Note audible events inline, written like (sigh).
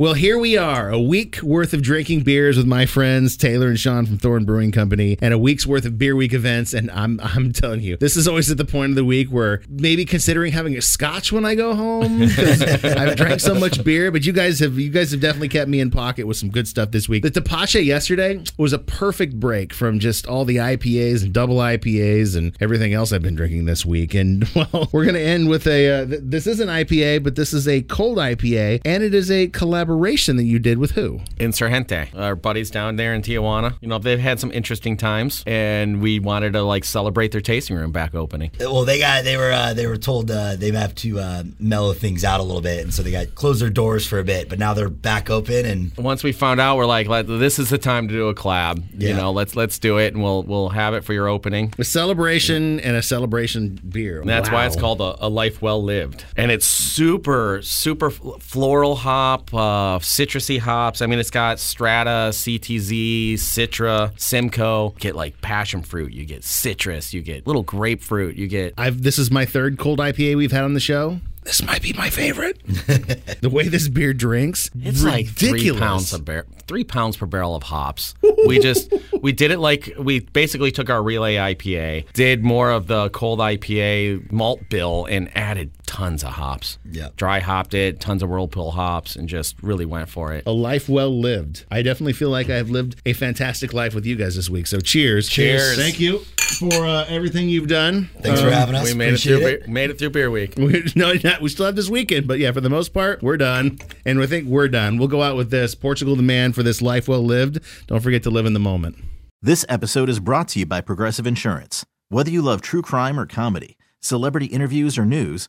Well, here we are, a week worth of drinking beers with my friends Taylor and Sean from Thorn Brewing Company, and a week's worth of beer week events. And I'm I'm telling you, this is always at the point of the week where maybe considering having a scotch when I go home because (laughs) I've drank so much beer. But you guys have you guys have definitely kept me in pocket with some good stuff this week. The Tepache yesterday was a perfect break from just all the IPAs and double IPAs and everything else I've been drinking this week. And (laughs) well, we're gonna end with a uh, th- this is an IPA, but this is a cold IPA, and it is a collaboration that you did with who? Insurgente, our buddies down there in Tijuana. You know, they've had some interesting times, and we wanted to like celebrate their tasting room back opening. Well, they got they were uh, they were told uh, they have to uh, mellow things out a little bit, and so they got closed their doors for a bit. But now they're back open, and once we found out, we're like, this is the time to do a collab. Yeah. You know, let's let's do it, and we'll we'll have it for your opening. A celebration and a celebration beer. And that's wow. why it's called a, a, life well lived, and it's super super floral hop. Uh, uh, citrusy hops. I mean, it's got Strata, CTZ, Citra, Simcoe. You get like passion fruit. You get citrus. You get little grapefruit. You get. I've. This is my third cold IPA we've had on the show this might be my favorite. (laughs) the way this beer drinks, it's ridiculous. like three pounds bar- three pounds per barrel of hops. (laughs) we just we did it like we basically took our relay IPA, did more of the cold IPA malt bill, and added tons of hops. Yeah, dry hopped it, tons of whirlpool hops, and just really went for it. A life well lived. I definitely feel like I have lived a fantastic life with you guys this week. So cheers, cheers. Thank you for uh, everything you've done. Thanks um, for having us. We made Appreciate it through. It. Beer, made it through beer week. (laughs) no, we still have this weekend, but yeah, for the most part, we're done. And I think we're done. We'll go out with this Portugal the man for this life well lived. Don't forget to live in the moment. This episode is brought to you by Progressive Insurance. Whether you love true crime or comedy, celebrity interviews or news,